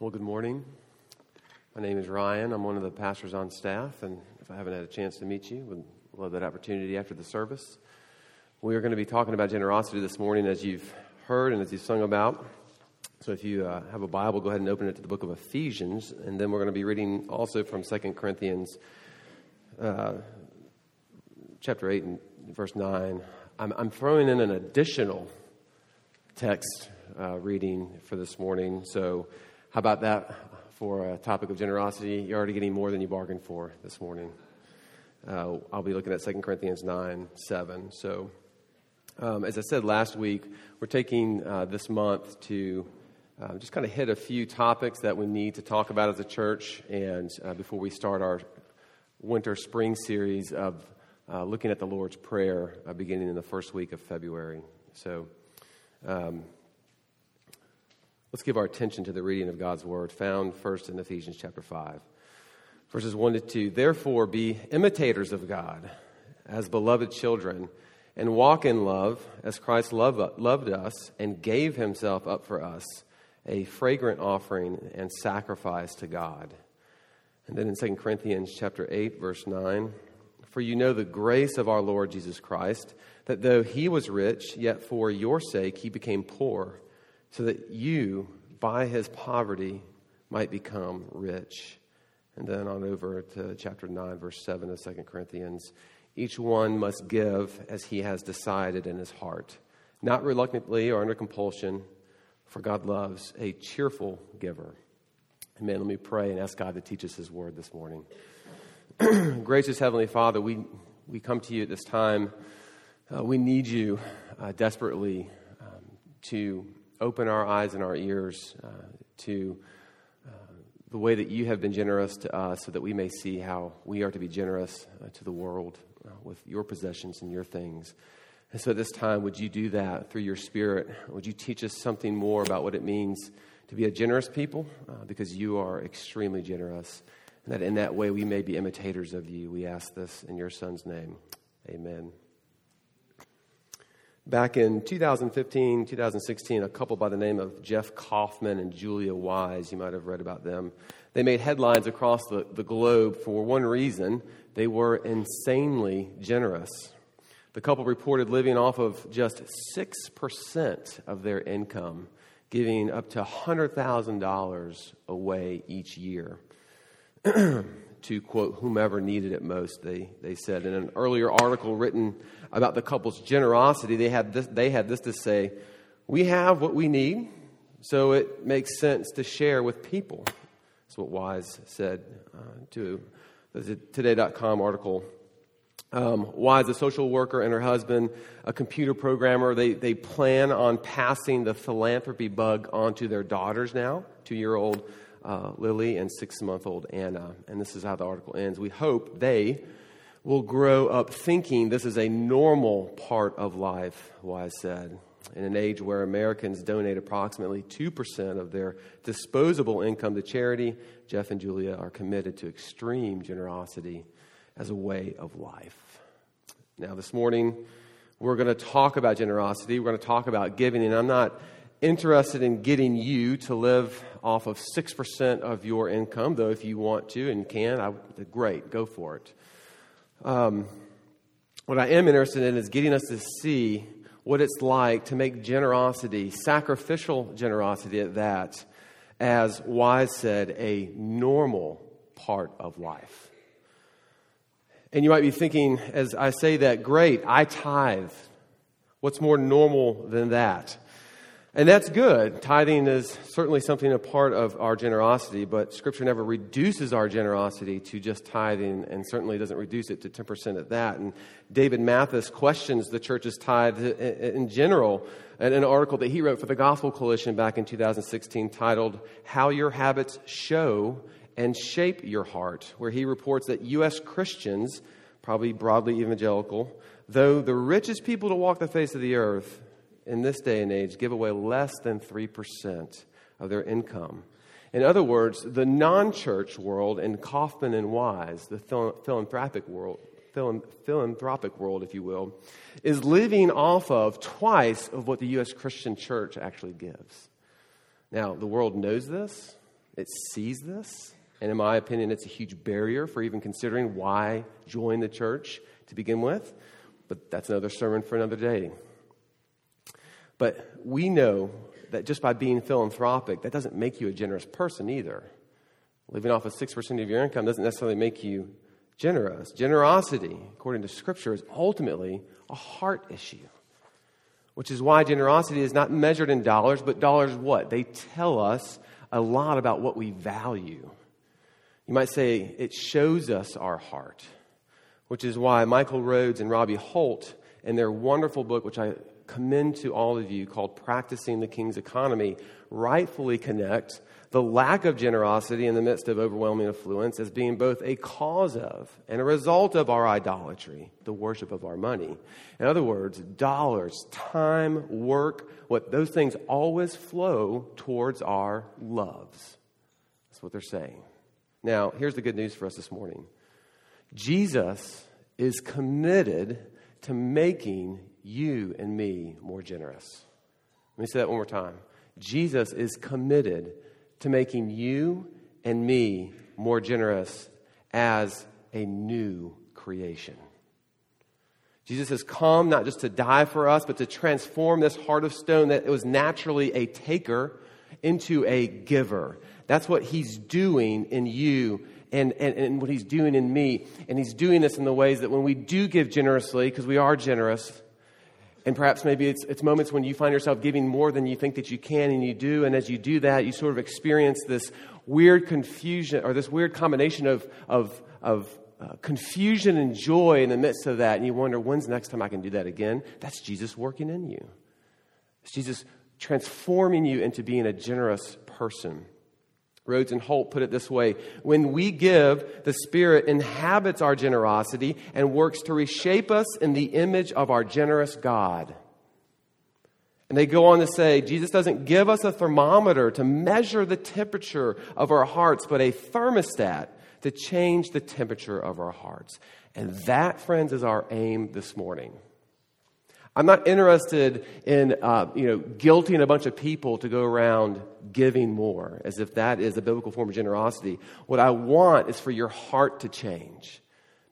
Well, good morning. My name is Ryan. I'm one of the pastors on staff, and if I haven't had a chance to meet you, would love that opportunity after the service. We are going to be talking about generosity this morning, as you've heard and as you've sung about. So, if you uh, have a Bible, go ahead and open it to the book of Ephesians, and then we're going to be reading also from 2 Corinthians, uh, chapter 8 and verse 9. I'm, I'm throwing in an additional text uh, reading for this morning. So, how about that for a topic of generosity? You're already getting more than you bargained for this morning. Uh, I'll be looking at 2 Corinthians 9 7. So, um, as I said last week, we're taking uh, this month to uh, just kind of hit a few topics that we need to talk about as a church, and uh, before we start our winter spring series of uh, looking at the Lord's Prayer uh, beginning in the first week of February. So, um, Let's give our attention to the reading of God's word found first in Ephesians chapter 5, verses 1 to 2. Therefore, be imitators of God as beloved children, and walk in love as Christ loved, us and gave himself up for us, a fragrant offering and sacrifice to God. And then in 2 Corinthians chapter 8, verse 9, for you know the grace of our Lord Jesus Christ, that though he was rich, yet for your sake he became poor so that you, by his poverty, might become rich. And then on over to chapter 9, verse 7 of 2 Corinthians. Each one must give as he has decided in his heart, not reluctantly or under compulsion, for God loves a cheerful giver. Amen. Let me pray and ask God to teach us his word this morning. Gracious Heavenly Father, we, we come to you at this time. Uh, we need you uh, desperately um, to open our eyes and our ears uh, to uh, the way that you have been generous to us so that we may see how we are to be generous uh, to the world uh, with your possessions and your things. And so, at this time, would you do that through your Spirit? Would you teach us something more about what it means to be a generous people? Uh, because you are extremely generous. And that in that way we may be imitators of you. We ask this in your Son's name. Amen. Back in 2015, 2016, a couple by the name of Jeff Kaufman and Julia Wise, you might have read about them, they made headlines across the, the globe for one reason they were insanely generous. The couple reported living off of just 6% of their income, giving up to $100,000 away each year. to quote whomever needed it most, they, they said. In an earlier article written about the couple's generosity, they had, this, they had this to say We have what we need, so it makes sense to share with people. That's what Wise said uh, to the Today.com article. Um, Wise, a social worker, and her husband, a computer programmer, they, they plan on passing the philanthropy bug onto their daughters now, two year old uh, Lily and six month old Anna. And this is how the article ends. We hope they will grow up thinking this is a normal part of life, Wise said. In an age where Americans donate approximately 2% of their disposable income to charity, Jeff and Julia are committed to extreme generosity as a way of life. Now, this morning, we're going to talk about generosity. We're going to talk about giving, and I'm not interested in getting you to live off of 6% of your income, though if you want to and can, I, great, go for it. Um, what I am interested in is getting us to see what it's like to make generosity, sacrificial generosity at that, as Wise said, a normal part of life. And you might be thinking, as I say that, great, I tithe. What's more normal than that? And that's good. Tithing is certainly something a part of our generosity, but Scripture never reduces our generosity to just tithing and certainly doesn't reduce it to 10% of that. And David Mathis questions the church's tithe in general in an article that he wrote for the Gospel Coalition back in 2016 titled, How Your Habits Show and Shape Your Heart, where he reports that U.S. Christians, probably broadly evangelical, though the richest people to walk the face of the earth, in this day and age give away less than 3% of their income. In other words, the non church world and Kaufman and Wise, the philanthropic world, philanthropic world, if you will, is living off of twice of what the U.S. Christian church actually gives. Now, the world knows this. it sees this. And in my opinion, it's a huge barrier for even considering why join the church to begin with. But that's another sermon for another day. But we know that just by being philanthropic, that doesn't make you a generous person either. Living off of 6% of your income doesn't necessarily make you generous. Generosity, according to Scripture, is ultimately a heart issue. Which is why generosity is not measured in dollars, but dollars what? They tell us a lot about what we value. You might say it shows us our heart, which is why Michael Rhodes and Robby Holt, in their wonderful book, which I commend to all of you, called Practicing the King's Economy, rightfully connect the lack of generosity in the midst of overwhelming affluence as being both a cause of and a result of our idolatry, the worship of our money. In other words, dollars, time, work, what those things always flow towards our loves. That's what they're saying. Now, here's the good news for us this morning Jesus is committed to making you and me more generous. Let me say that one more time. Jesus is committed to making you and me more generous as a new creation. Jesus has come not just to die for us, but to transform this heart of stone that was naturally a taker into a giver. That's what he's doing in you and, and, and what he's doing in me. And he's doing this in the ways that when we do give generously, because we are generous, and perhaps maybe it's, it's moments when you find yourself giving more than you think that you can, and you do. And as you do that, you sort of experience this weird confusion or this weird combination of, of, of uh, confusion and joy in the midst of that. And you wonder, when's the next time I can do that again? That's Jesus working in you. It's Jesus transforming you into being a generous person. Rhodes and Holt put it this way When we give, the Spirit inhabits our generosity and works to reshape us in the image of our generous God. And they go on to say Jesus doesn't give us a thermometer to measure the temperature of our hearts, but a thermostat to change the temperature of our hearts. And that, friends, is our aim this morning. I'm not interested in, uh, you know, guilting a bunch of people to go around giving more, as if that is a biblical form of generosity. What I want is for your heart to change,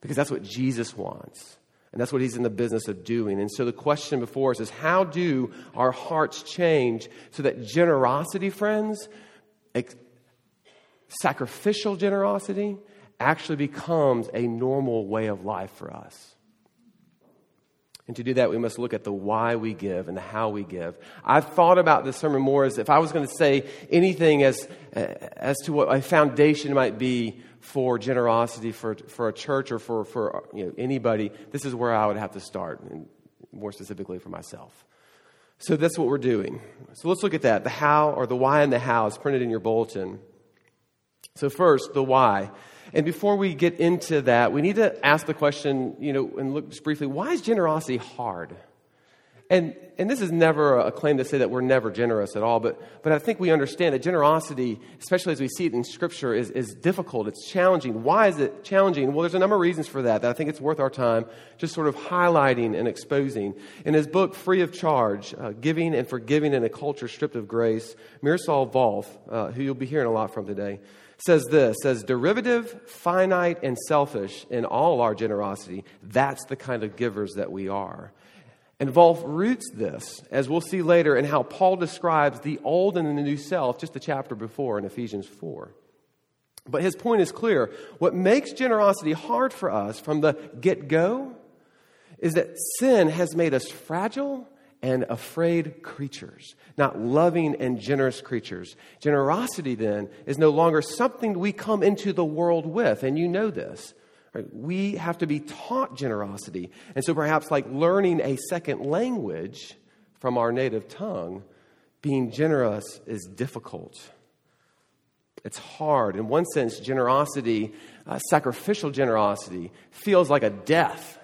because that's what Jesus wants. And that's what he's in the business of doing. And so the question before us is how do our hearts change so that generosity, friends, ex- sacrificial generosity, actually becomes a normal way of life for us? And to do that, we must look at the why we give and the how we give. I've thought about this sermon more as if I was going to say anything as, as to what a foundation might be for generosity for, for a church or for, for you know, anybody, this is where I would have to start, and more specifically for myself. So that's what we're doing. So let's look at that. The how or the why and the how is printed in your bulletin. So, first, the why. And before we get into that, we need to ask the question, you know, and look just briefly why is generosity hard? And, and this is never a claim to say that we're never generous at all, but, but I think we understand that generosity, especially as we see it in Scripture, is, is difficult. It's challenging. Why is it challenging? Well, there's a number of reasons for that that I think it's worth our time just sort of highlighting and exposing. In his book, Free of Charge uh, Giving and Forgiving in a Culture Stripped of Grace, Miroslav Volf, uh, who you'll be hearing a lot from today, says this says derivative finite and selfish in all our generosity that's the kind of givers that we are and Volf roots this, as we'll see later, in how Paul describes the old and the new self just a chapter before in Ephesians 4. But his point is clear. What makes generosity hard for us from the get go is that sin has made us fragile and afraid creatures, not loving and generous creatures. Generosity, then, is no longer something we come into the world with, and you know this. Right? We have to be taught generosity. And so, perhaps, like learning a second language from our native tongue, being generous is difficult. It's hard. In one sense, generosity, uh, sacrificial generosity, feels like a death.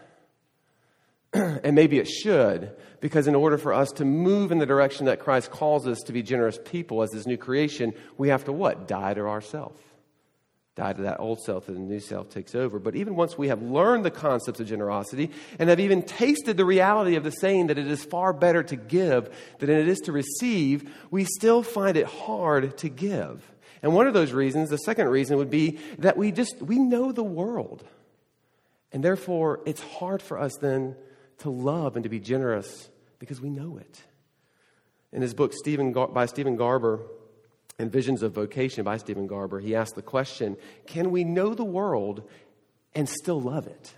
and maybe it should, because in order for us to move in the direction that Christ calls us to be generous people as his new creation, we have to what? Die to ourselves. die to that old self and the new self takes over. But even once we have learned the concepts of generosity and have even tasted the reality of the saying that it is far better to give than it is to receive, we still find it hard to give. And one of those reasons, the second reason would be that we just we know the world. And therefore it's hard for us then to love and to be generous because we know it. In his book Stephen by Stephen Garber, and Visions of Vocation by Stephen Garber, he asked the question Can we know the world and still love it?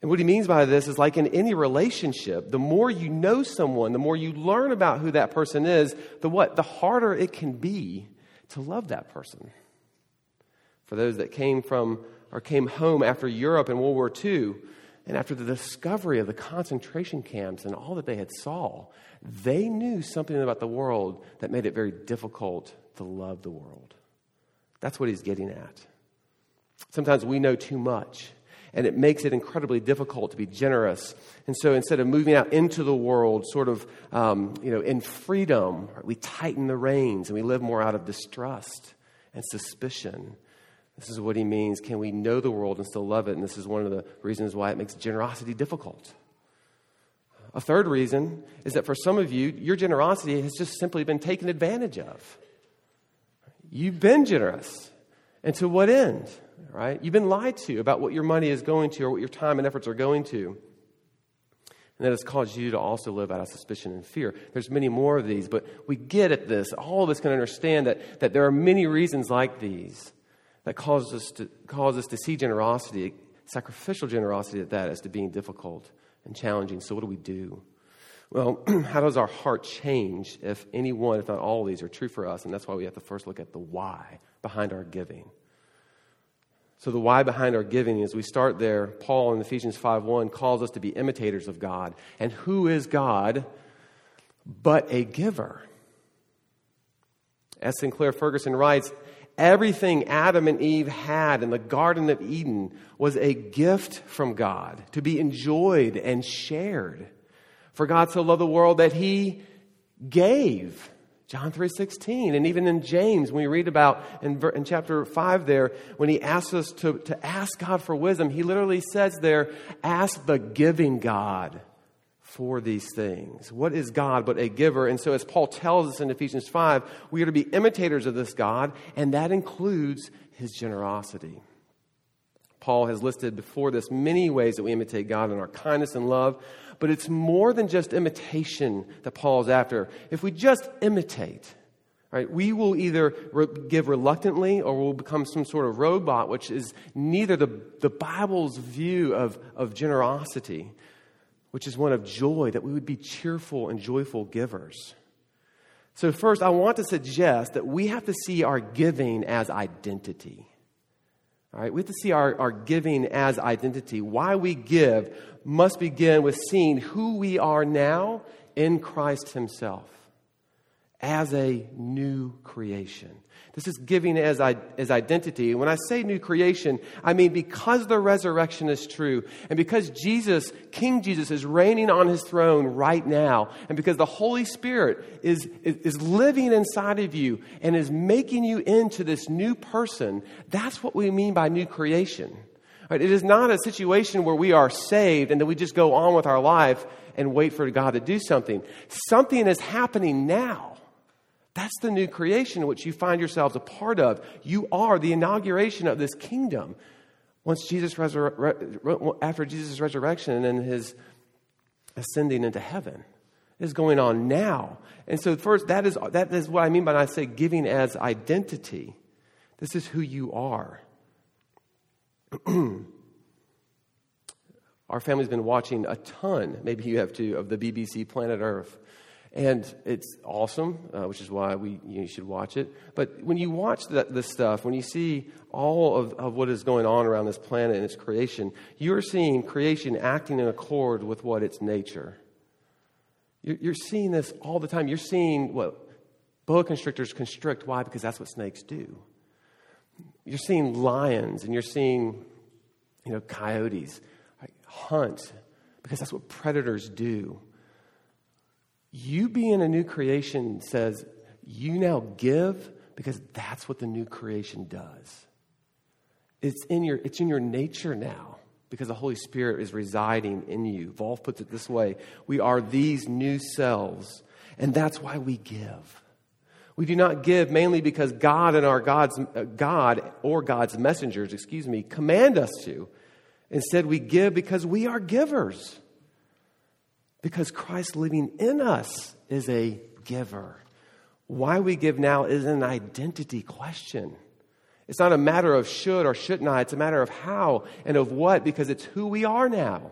And what he means by this is like in any relationship, the more you know someone, the more you learn about who that person is, the what? The harder it can be to love that person. For those that came from or came home after Europe and World War II, and after the discovery of the concentration camps and all that they had saw, they knew something about the world that made it very difficult to love the world. That's what he's getting at. Sometimes we know too much, and it makes it incredibly difficult to be generous. And so instead of moving out into the world sort of um, you know, in freedom, we tighten the reins and we live more out of distrust and suspicion. This is what he means. Can we know the world and still love it? And this is one of the reasons why it makes generosity difficult. A third reason is that for some of you, your generosity has just simply been taken advantage of. You've been generous. And to what end? Right? You've been lied to about what your money is going to or what your time and efforts are going to. And that has caused you to also live out of suspicion and fear. There's many more of these, but we get at this. All of us can understand that, that there are many reasons like these that causes us to, cause us to see generosity, sacrificial generosity at that, as to being difficult and challenging. So, what do we do? Well, how does our heart change if any one, if not all of these, are true for us? And that's why we have to first look at the why behind our giving. So, the why behind our giving is we start there. Paul in Ephesians 5 1 calls us to be imitators of God. And who is God but a giver? As Sinclair Ferguson writes, Everything Adam and Eve had in the Garden of Eden was a gift from God to be enjoyed and shared. For God so loved the world that he gave. John 3.16. And even in James, when we read about in, in chapter 5 there, when he asks us to, to ask God for wisdom, he literally says there, ask the giving God for these things. What is God but a giver? And so, as Paul tells us in Ephesians 5, we are to be imitators of this God, and that includes his generosity. Paul has listed before this many ways that we imitate God in our kindness and love, but it's more than just imitation that Paul's after. If we just imitate, right, we will either re- give reluctantly or we'll become some sort of robot, which is neither the, the Bible's view of, of generosity which is one of joy, that we would be cheerful and joyful givers. So, first, I want to suggest that we have to see our giving as identity. All right, we have to see our, our giving as identity. Why we give must begin with seeing who we are now in Christ Himself as a new creation. This is giving as, as identity. When I say new creation, I mean because the resurrection is true, and because Jesus, King Jesus, is reigning on his throne right now, and because the Holy Spirit is, is, living inside of you and is making you into this new person, that's what we mean by new creation. Right? It is not a situation where we are saved and then we just go on with our life and wait for God to do something. Something is happening now. That's the new creation which you find yourselves a part of. You are the inauguration of this kingdom. Once Jesus after Jesus' resurrection and his ascending into heaven is going on now. And so first that is that is what I mean by I say giving as identity. This is who you are. Our family's been watching a ton, maybe you have too, of the BBC Planet Earth. And it's awesome, uh, which is why we, you, should watch it. But when you watch that, this stuff, when you see all of, of what is going on around this planet and its creation, you're seeing creation acting in accord with what its nature. You're, you're seeing this all the time. You're seeing what boa constrictors constrict. Why? Because that's what snakes do. You're seeing lions and you're seeing, you know, coyotes hunt because that's what predators do. You being a new creation says you now give Because that's what the new creation does. It's in your, it's in your nature now because the Holy Spirit is residing in you. Volf puts it this way We are these new selves, and that's why we give. We do not give mainly because God and our God's, uh, God or God's messengers, excuse me, command us to. Instead, we give because we are givers. Because Christ living in us is a giver. Why we give now is an identity question. It's not a matter of should or should not, I, it's a matter of how and of what, because it's who we are now.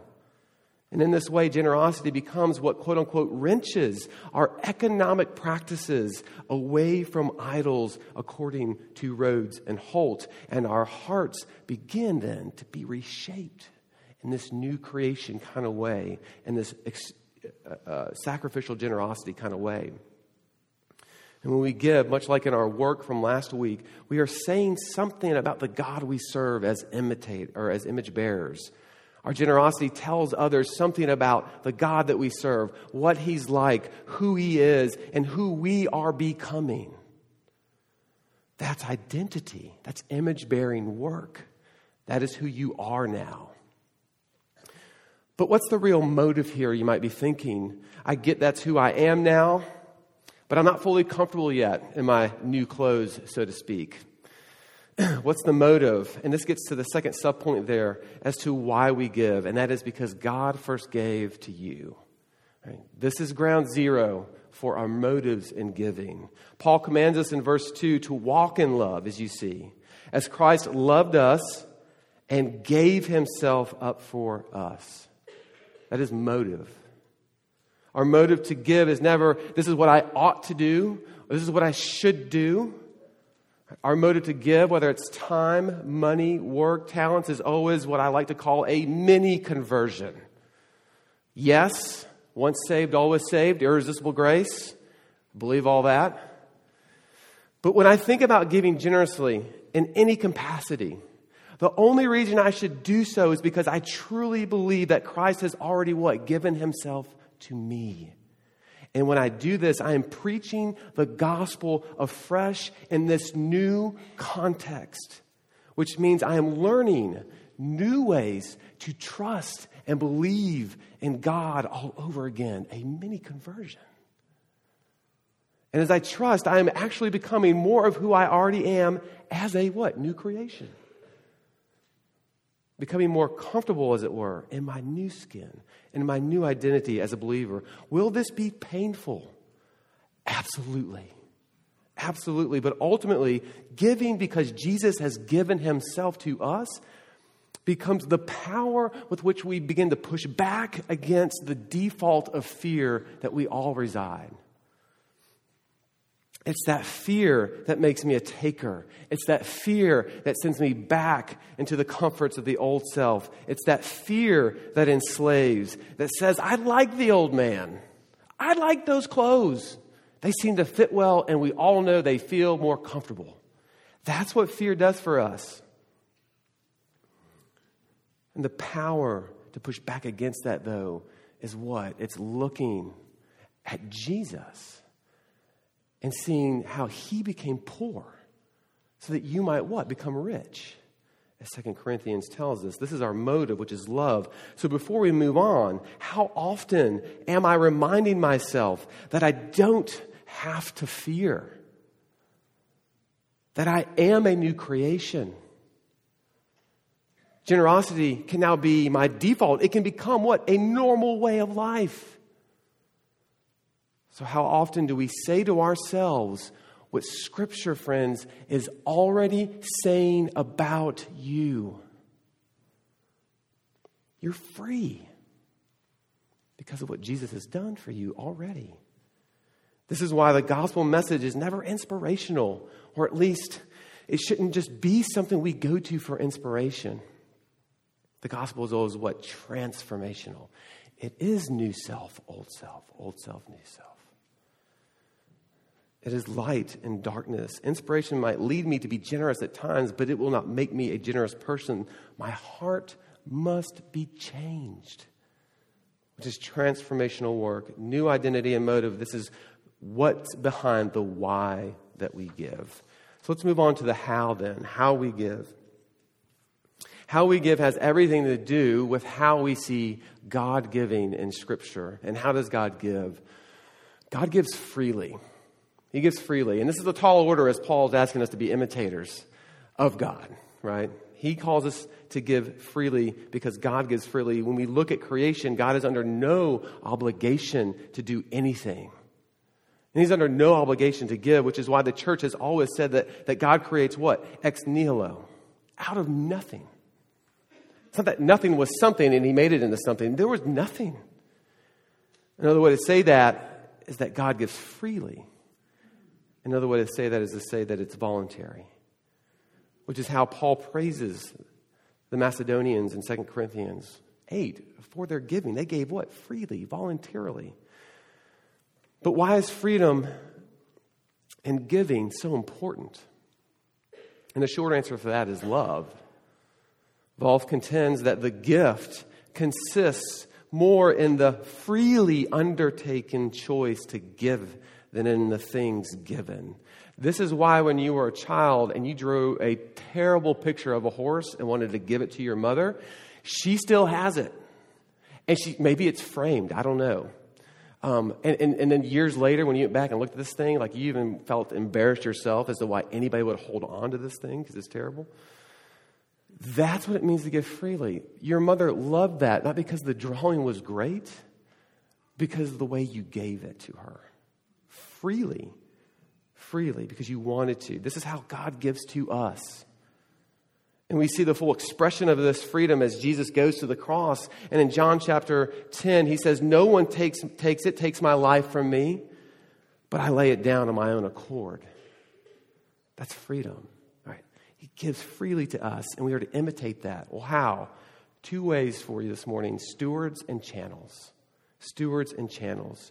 And in this way, generosity becomes what quote unquote wrenches our economic practices away from idols according to Rhodes and Holt. And our hearts begin then to be reshaped in this new creation kind of way, in this uh, sacrificial generosity kind of way. And when we give, much like in our work from last week, we are saying something about the God we serve as imitate or as image bearers our generosity tells others something about the God that we serve, what He's like, who He is, and who we are becoming. That's identity. That's image bearing work. That is who you are now. But what's the real motive here, you might be thinking? I get that's who I am now, but I'm not fully comfortable yet in my new clothes, so to speak. what's the motive? And this gets to the second subpoint there as to why we give, and that is because God first gave to you. Right? This is ground zero for our motives in giving. Paul commands us in verse 2 to walk in love, as you see, as Christ loved us and gave himself up for us. That is motive. Our motive to give is never, this is what I ought to do, this is what I should do. Our motive to give, whether it's time, money, work, talents, is always what I like to call a mini conversion. Yes, once saved, always saved, irresistible grace. Believe all that. But when I think about giving generously in any capacity, the only reason I should do so is because I truly believe that Christ has already what? Given himself to me. And when I do this, I am preaching the gospel afresh in this new context, which means I am learning new ways to trust and believe in God all over again, a mini conversion. And as I trust, I am actually becoming more of who I already am as a what? New creation becoming more comfortable, as it were, in my new skin, in my new identity as a believer. Will this be painful? Absolutely. Absolutely. But ultimately, giving because Jesus has given himself to us becomes the power with which we begin to push back against the default of fear that we all reside. It's that fear that makes me a taker. It's that fear that sends me back into the comforts of the old self. It's that fear that enslaves, that says, I like the old man. I like those clothes. They seem to fit well, and we all know they feel more comfortable. That's what fear does for us. And the power to push back against that, though, is what? It's looking at Jesus and seeing how he became poor so that you might what? Become rich. As Second Corinthians tells us, this is our motive, which is love. So before we move on, how often am I reminding myself that I don't have to fear? That I am a new creation. Generosity can now be my default. It can become what? A normal way of life. So, how often do we say to ourselves what Scripture, friends, is already saying about you? You're free because of what Jesus has done for you already. This is why the gospel message is never inspirational, or at least it shouldn't just be something we go to for inspiration. The gospel is always what? Transformational. It is new self, old self, old self, new self. It is light and darkness. Inspiration might lead me to be generous at times, but it will not make me a generous person. My heart must be changed, which is transformational work, new identity and motive. This is what's behind the why that we give. So let's move on to the how then, how we give. How we give has everything to do with how we see God giving in Scripture. And how does God give? God gives freely. He gives freely. And this is a tall order as Paul is asking us to be imitators of God, right? He calls us to give freely because God gives freely. When we look at creation, God is under no obligation to do anything. And he's under no obligation to give, which is why the church has always said that, that God creates what? Ex nihilo, out of nothing. It's not that nothing was something and he made it into something. There was nothing. Another way to say that is that God gives freely. Another way to say that is to say that it's voluntary, which is how Paul praises the Macedonians in 2 Corinthians 8 for their giving. They gave what? Freely, voluntarily. But why is freedom and giving so important? And the short answer for that is love. Volf contends that the gift consists more in the freely undertaken choice to give than in the things given. This is why, when you were a child and you drew a terrible picture of a horse and wanted to give it to your mother, she still has it. And she, maybe it's framed, I don't know. Um, and, and, and, then years later, when you went back and looked at this thing, like you even felt embarrassed yourself as to why anybody would hold on to this thing because it's terrible. That's what it means to give freely. Your mother loved that, not because the drawing was great, because of the way you gave it to her. Freely. Freely, because you wanted to. This is how God gives to us. And we see the full expression of this freedom as Jesus goes to the cross. And in John chapter 10, he says, No one takes, takes it, takes my life from me, but I lay it down on my own accord. That's freedom. Right? He gives freely to us, and we are to imitate that. Well, how? Two ways for you this morning stewards and channels. Stewards and channels.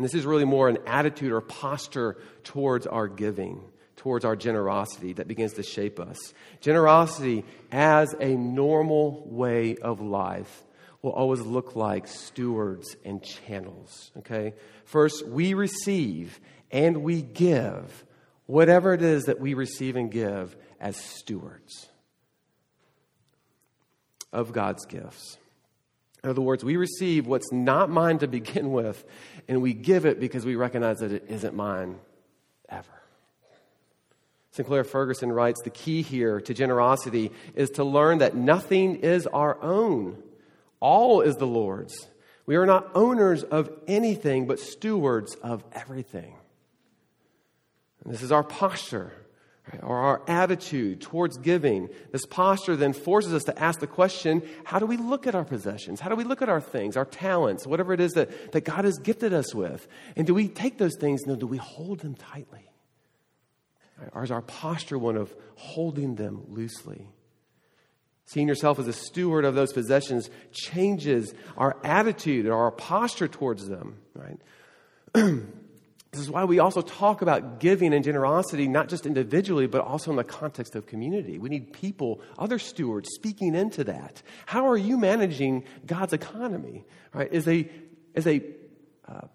And this is really more an attitude or posture towards our giving, towards our generosity that begins to shape us. Generosity as a normal way of life will always look like stewards and channels. Okay? First, we receive and we give whatever it is that we receive and give as stewards of God's gifts. In other words, we receive what's not mine to begin with, and we give it because we recognize that it isn't mine ever. Sinclair Ferguson writes The key here to generosity is to learn that nothing is our own, all is the Lord's. We are not owners of anything, but stewards of everything. And this is our posture or our attitude towards giving. This posture then forces us to ask the question how do we look at our possessions? How do we look at our things, our talents, whatever it is that, that God has gifted us with? And do we take those things and do we hold them tightly? Or is our posture one of holding them loosely? Seeing yourself as a steward of those possessions changes our attitude or our posture towards them, right? This is why we also talk about giving and generosity, not just individually, but also in the context of community. We need people, other stewards, speaking into that. How are you managing God's economy? Right? Is a, is a uh,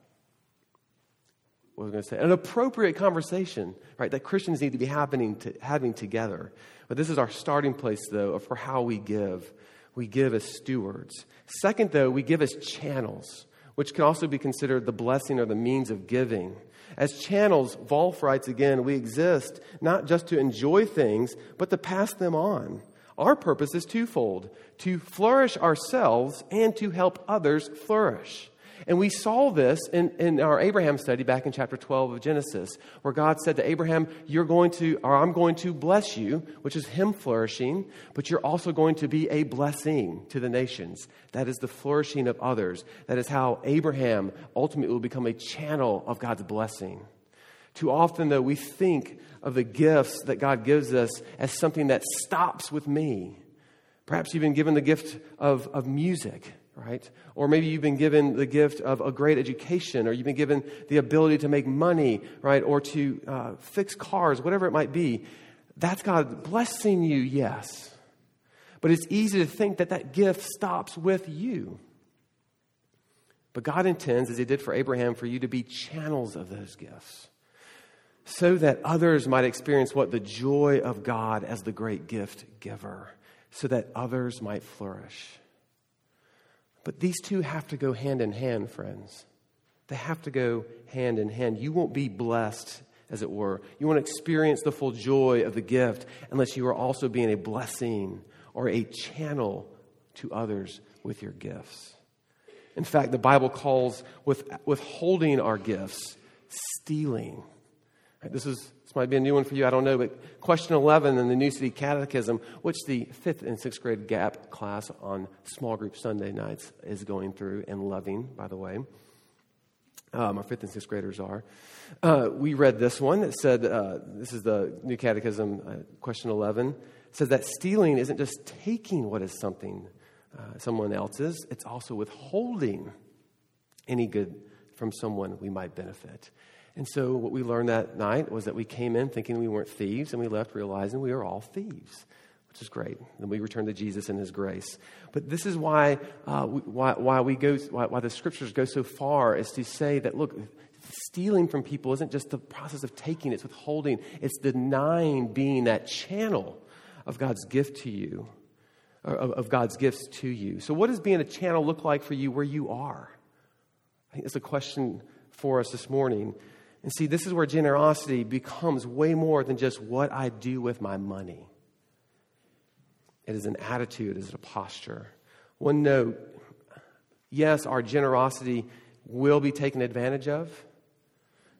what was I going to say? An appropriate conversation, right, that Christians need to be happening to, having together. But this is our starting place, though, for how we give. We give as stewards. Second, though, we give as channels which can also be considered the blessing or the means of giving. As channels, Volf writes again, we exist not just to enjoy things, but to pass them on. Our purpose is twofold to flourish ourselves and to help others flourish. And we saw this in, in our Abraham study back in chapter 12 of Genesis, where God said to Abraham, You're going to, or I'm going to bless you, which is him flourishing, but you're also going to be a blessing to the nations. That is the flourishing of others. That is how Abraham ultimately will become a channel of God's blessing. Too often, though, we think of the gifts that God gives us as something that stops with me. Perhaps you've been given the gift of, of music right? Or maybe you've been given the gift of a great education, or you've been given the ability to make money, right? Or to uh, fix cars, whatever it might be. That's God blessing you, yes. But it's easy to think that that gift stops with you. But God intends, as He did for Abraham, for you to be channels of those gifts. so that others might experience what the joy of God as the great gift giver, so that others might flourish. But these two have to go hand in hand, friends. They have to go hand in hand. You won't be blessed, as it were. You won't experience the full joy of the gift unless you are also being a blessing or a channel to others with your gifts. In fact, the Bible calls with, withholding our gifts stealing. This is this might be a new one for you, I don't know, but question 11 in the New City Catechism, which the fifth and sixth grade GAP class on small group Sunday nights is going through and loving, by the way. Um, our fifth and sixth graders are. Uh, we read this one. It said, uh, this is the New Catechism, uh, question 11. It says that stealing isn't just taking what is something uh, someone else's, it's also withholding any good from someone we might benefit. And so, what we learned that night was that we came in thinking we weren't thieves, and we left realizing we are all thieves, which is great. And we returned to Jesus and His grace. But this is why, uh, why, why, we go, why, why the scriptures go so far as to say that, look, stealing from people isn't just the process of taking, it's withholding, it's denying being that channel of God's gift to you, of, of God's gifts to you. So, what does being a channel look like for you where you are? I think that's a question for us this morning. And see, this is where generosity becomes way more than just what I do with my money. It is an attitude, it is a posture. One note yes, our generosity will be taken advantage of,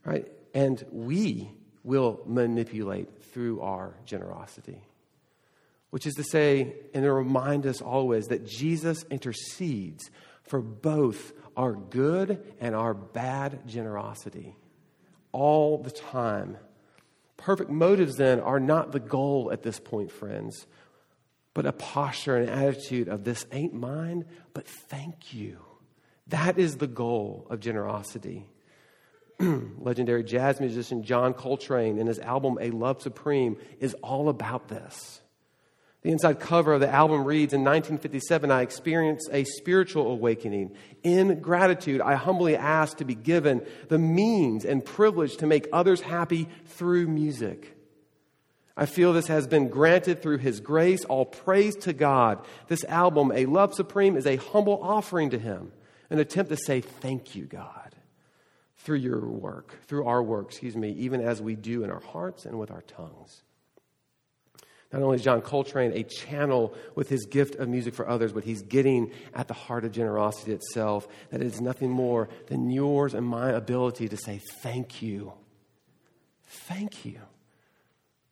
right? And we will manipulate through our generosity. Which is to say, and to remind us always that Jesus intercedes for both our good and our bad generosity all the time. Perfect motives, then, are not the goal at this point, friends, but a posture and attitude of this ain't mine, but thank you. That is the goal of generosity. Legendary jazz musician John Coltrane, in his album A Love Supreme, is all about this. The inside cover of the album reads In 1957, I experienced a spiritual awakening. In gratitude, I humbly asked to be given the means and privilege to make others happy through music. I feel this has been granted through His grace. All praise to God. This album, A Love Supreme, is a humble offering to Him, an attempt to say, Thank you, God, through your work, through our work, excuse me, even as we do in our hearts and with our tongues. Not only is John Coltrane a channel with his gift of music for others, but he's getting at the heart of generosity itself, that it is nothing more than yours and my ability to say, Thank you. Thank you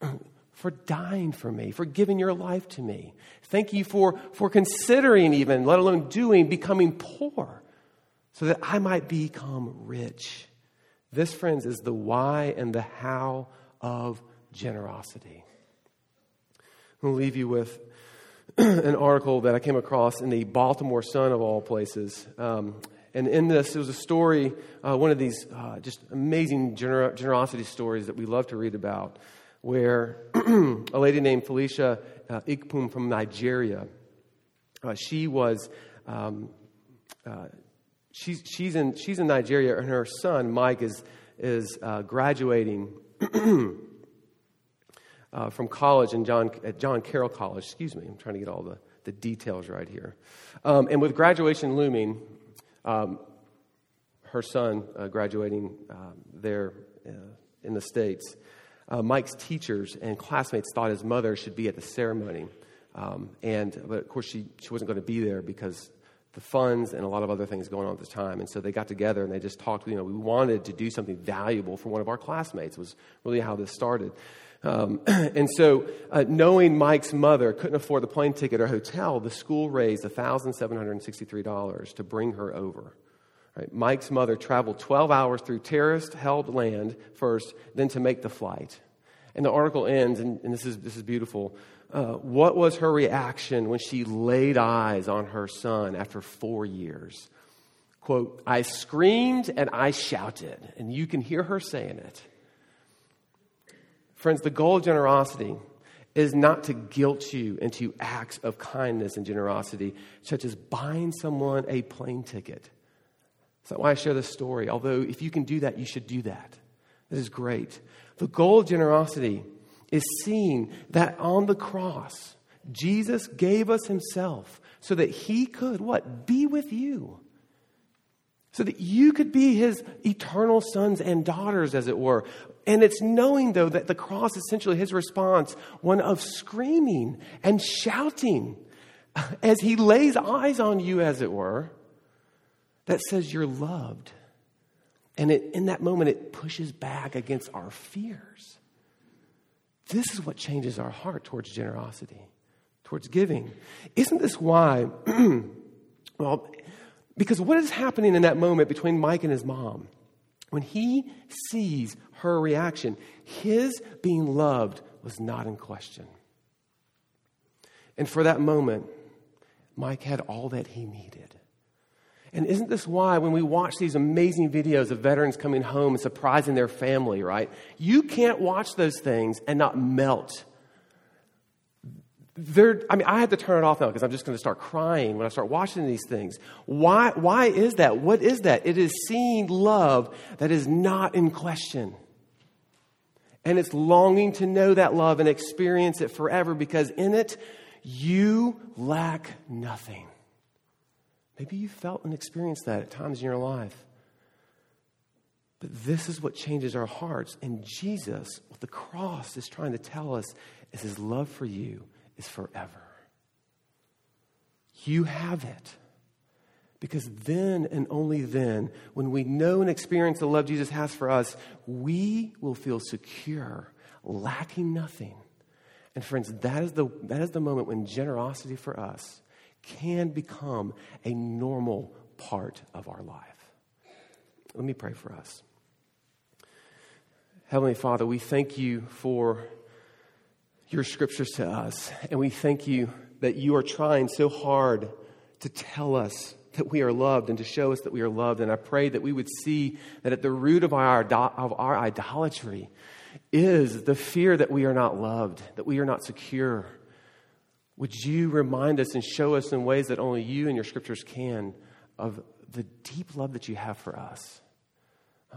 for dying for me, for giving your life to me. Thank you for, for considering, even, let alone doing, becoming poor so that I might become rich. This, friends, is the why and the how of generosity. To leave you with an article that I came across in the Baltimore Sun, of all places. Um, and in this, it was a story, uh, one of these uh, just amazing gener- generosity stories that we love to read about, where a lady named Felicia uh, Ikpum from Nigeria, uh, she was, um, uh, she's, she's, in, she's in Nigeria, and her son, Mike, is, is uh, graduating. uh, from college in John, at John Carroll College. Excuse me, I'm trying to get all the, the details right here. Um, and with graduation looming, um, her son uh, graduating um, there uh, in the States, uh, Mike's teachers and classmates thought his mother should be at the ceremony. Um, and, but of course, she, she wasn't going to be there because the funds and a lot of other things going on at the time. And so they got together and they just talked. You know, we wanted to do something valuable for one of our classmates. Was really how this started. Um, and so, uh, knowing Mike's mother couldn't afford the plane ticket or hotel, the school raised $1,763 to bring her over. Right? Mike's mother traveled 12 hours through terrorist held land first, then to make the flight. And the article ends, and, and this, is, this is beautiful. Uh, what was her reaction when she laid eyes on her son after four years? Quote, I screamed and I shouted, and you can hear her saying it. Friends, the goal of generosity is not to guilt you into acts of kindness and generosity, such as buying someone a plane ticket. That's not why I share this story, although if you can do that, you should do that. This is great. The goal of generosity is seeing that on the cross, Jesus gave us himself so that he could what? Be with you. So that you could be his eternal sons and daughters, as it were. And it's knowing, though, that the cross is essentially his response, one of screaming and shouting as he lays eyes on you, as it were, that says you're loved. And it, in that moment, it pushes back against our fears. This is what changes our heart towards generosity, towards giving. Isn't this why? well, because what is happening in that moment between Mike and his mom? When he sees her reaction, his being loved was not in question. And for that moment, Mike had all that he needed. And isn't this why, when we watch these amazing videos of veterans coming home and surprising their family, right? You can't watch those things and not melt. They're, I mean, I had to turn it off now because I'm just going to start crying when I start watching these things. Why, why is that? What is that? It is seeing love that is not in question. And it's longing to know that love and experience it forever because in it, you lack nothing. Maybe you felt and experienced that at times in your life. But this is what changes our hearts. And Jesus, what the cross is trying to tell us, is his love for you is forever. You have it. Because then and only then, when we know and experience the love Jesus has for us, we will feel secure, lacking nothing. And friends, that is the, that is the moment when generosity for us can become a normal part of our life. Let me pray for us. Heavenly Father, we thank you for your scriptures to us, and we thank you that you are trying so hard to tell us that we are loved and to show us that we are loved. And I pray that we would see that at the root of our, of our idolatry is the fear that we are not loved, that we are not secure, would you remind us and show us in ways that only you and your scriptures can of the deep love that you have for us?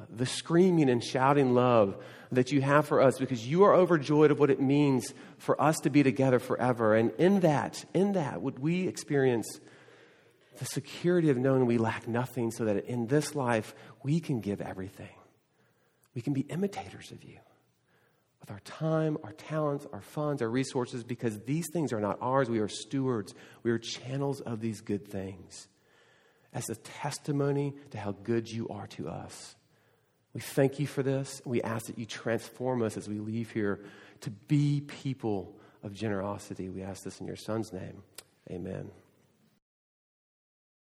The screaming and shouting love that you have for us because you are overjoyed of what it means for us to be together forever. And in that, in that, would we experience the security of knowing we lack nothing so that in this life we can give everything? We can be imitators of you with our time, our talents, our funds, our resources, because these things are not ours. We are stewards, we are channels of these good things as a testimony to how good you are to us. We thank you for this. We ask that you transform us as we leave here to be people of generosity. We ask this in your Son's name. Amen.